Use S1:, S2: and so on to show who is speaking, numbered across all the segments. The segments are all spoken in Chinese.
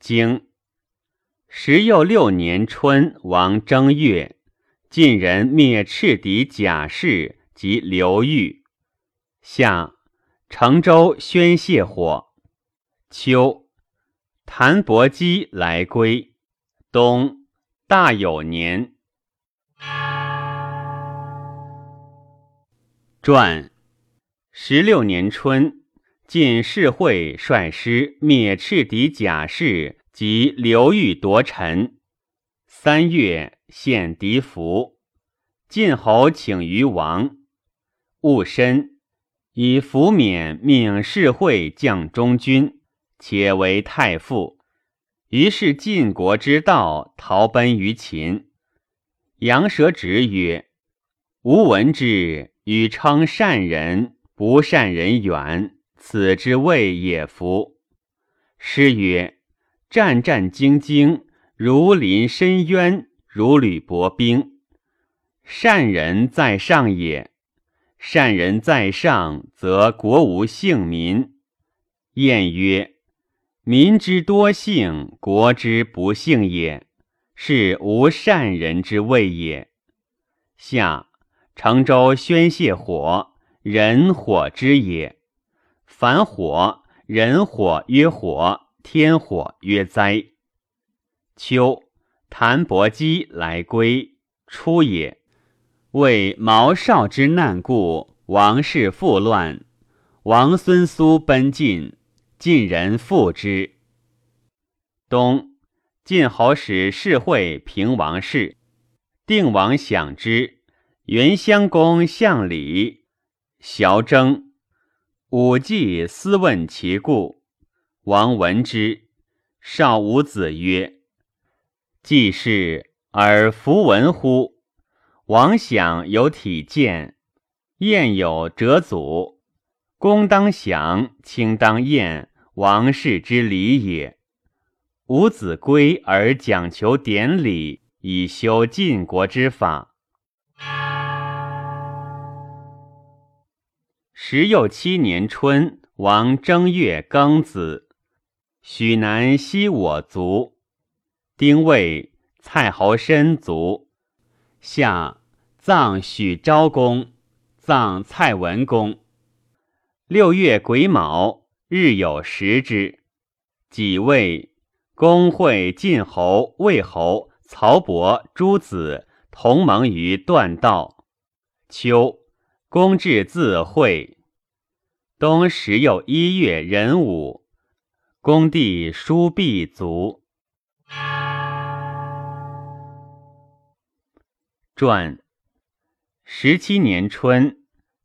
S1: 经十又六年春，王正月，晋人灭赤狄贾氏及刘裕。夏，成州宣泄火。秋，谭伯基来归。冬，大有年。传十六年春，晋士会率师灭赤狄贾氏及刘裕夺陈。三月，献狄服。晋侯请于王，戊申，以服免命士会将中军。且为太傅，于是晋国之道逃奔于秦。杨蛇直曰：“吾闻之，与称善人，不善人远，此之谓也夫。”诗曰：“战战兢兢，如临深渊，如履薄冰。善人在上也，善人在上，则国无幸民。”晏曰。民之多幸，国之不幸也，是无善人之谓也。夏，成州宣泄火，人火之也。凡火，人火曰火，天火曰灾。秋，谭伯基来归，出也。为毛少之难故，王室复乱，王孙苏奔晋。晋人复之。冬，晋侯使士会平王室，定王享之。元襄公向礼，萧征。武季思问其故，王闻之。少武子曰：“季氏而弗闻乎？”王享有体见，晏有折祖。公当享，卿当宴，王室之礼也。伍子归而讲求典礼，以修晋国之法。时又七年春，王正月庚子，许南西我族。丁未，蔡侯申族。夏，葬许昭公，葬蔡文公。六月癸卯，日有食之。己未，公会晋侯、魏侯、曹伯诸子同盟于断道。秋，公至自会。冬十又一月壬午，公弟叔毕卒。传十七年春。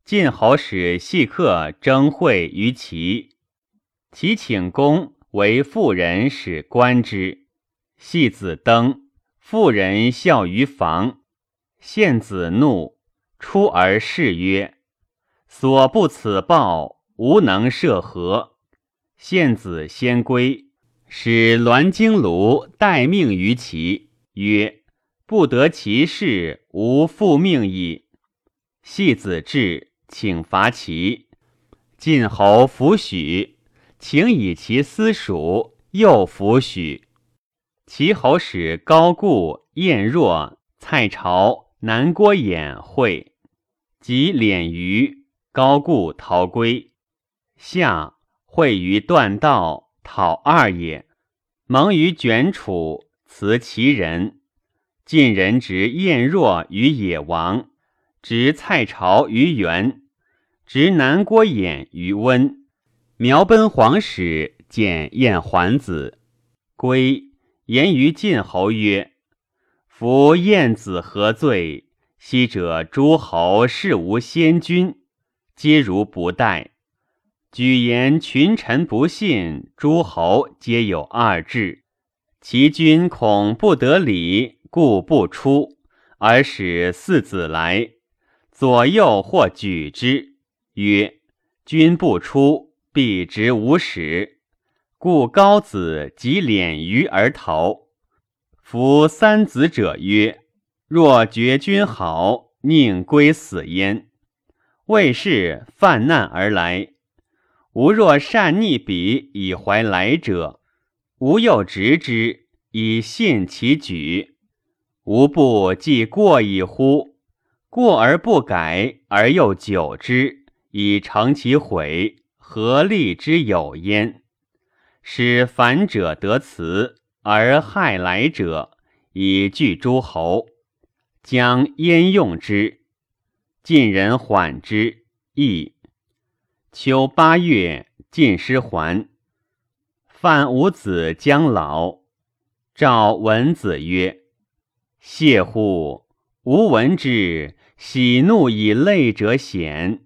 S1: 晋侯使细客征会于齐，齐请公为妇人，使观之。戏子登，妇人笑于房。献子怒，出而誓曰：“所不此报，无能设何？”献子先归，使栾京卢待命于齐，曰：“不得其事，无复命矣。”戏子至。请伐齐，晋侯弗许，请以其私属，又弗许。齐侯使高固、晏若、蔡朝、南郭偃会，及敛于高固逃归。夏会于断道，讨二也。蒙于卷楚，辞其人。晋人执晏若于野王，执蔡朝于原。执南郭偃于温，苗奔黄使见燕桓子，归言于晋侯曰：“夫燕子何罪？昔者诸侯事无先君，皆如不待。举言群臣不信，诸侯皆有二志。其君恐不得礼，故不出，而使四子来，左右或举之。”曰：君不出，必执无始。故高子即敛于而逃。夫三子者曰：若觉君好，宁归死焉？魏氏犯难而来。吾若善逆彼以怀来者，吾又执之，以信其举。吾不既过矣乎？过而不改，而又久之，以成其悔，何利之有焉？使反者得辞，而害来者，以拒诸侯，将焉用之？晋人缓之，亦。秋八月，晋师还。范五子将老，召文子曰：“谢乎！吾闻之，喜怒以泪者鲜，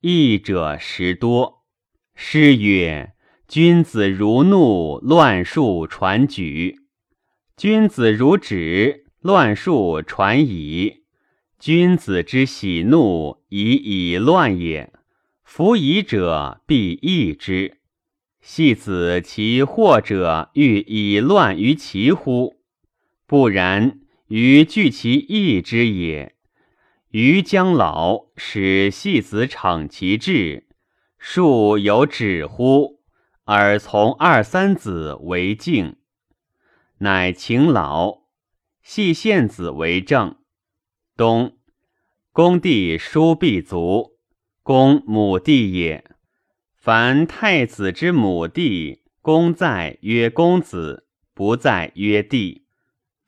S1: 义者实多。诗曰：‘君子如怒，乱数传举；君子如止，乱数传矣。’”君子之喜怒，以以乱也。夫以者，必易之。戏子其祸者，欲以乱于其乎？不然，于惧其义之也。于将老，使戏子逞其志，庶有止乎？而从二三子为敬，乃请老，系献子为政。东，公弟叔必卒，公母弟也。凡太子之母弟，公在曰公子，不在曰弟。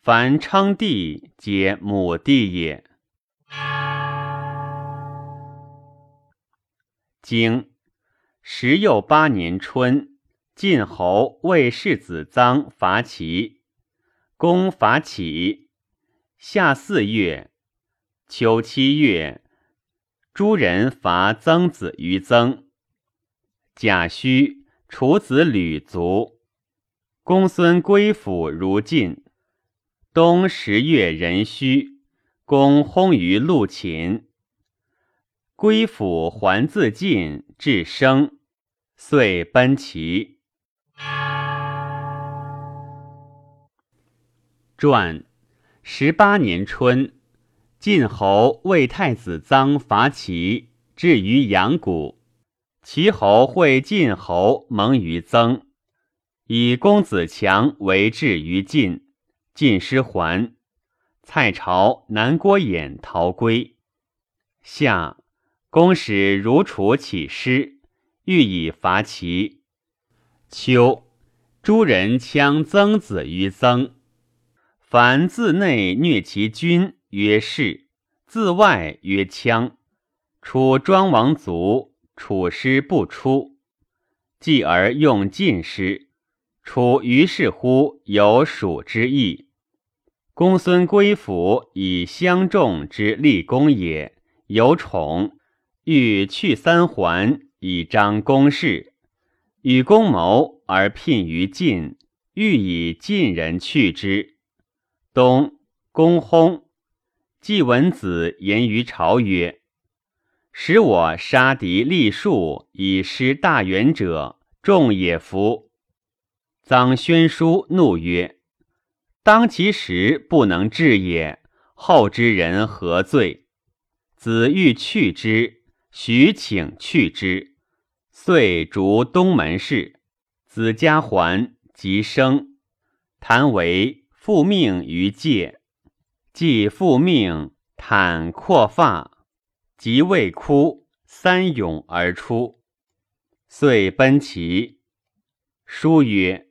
S1: 凡称弟，皆母弟也。经十又八年春，晋侯魏世子臧伐齐，公伐起。夏四月。秋七月，诸人伐曾子于曾。贾诩、楚子吕卒。公孙归府如晋。冬十月壬戌，公薨于陆秦。归府还自晋，至生，遂奔齐。传十八年春。晋侯为太子臧伐齐，至于阳谷。齐侯会晋侯盟于曾，以公子强为质于晋。晋师还。蔡朝南郭偃逃归。夏，公使如楚起师，欲以伐齐。秋，诸人羌曾子于曾。凡自内虐其君。曰士，自外曰羌。楚庄王卒，楚师不出，继而用晋师。楚于是乎有蜀之意。公孙归府以相仲之立功也，有宠，欲去三环以彰公事，与公谋而聘于晋，欲以晋人去之。东公薨。季文子言于朝曰：“使我杀敌立树以失大元者，众也夫。”臧宣书怒曰：“当其时不能治也，后之人何罪？”子欲去之，许请去之，遂逐东门氏。子家还，即生，谭为复命于介。既复命，袒阔发，即未哭，三踊而出，遂奔齐。书曰：“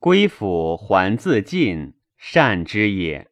S1: 归府还自尽，善之也。”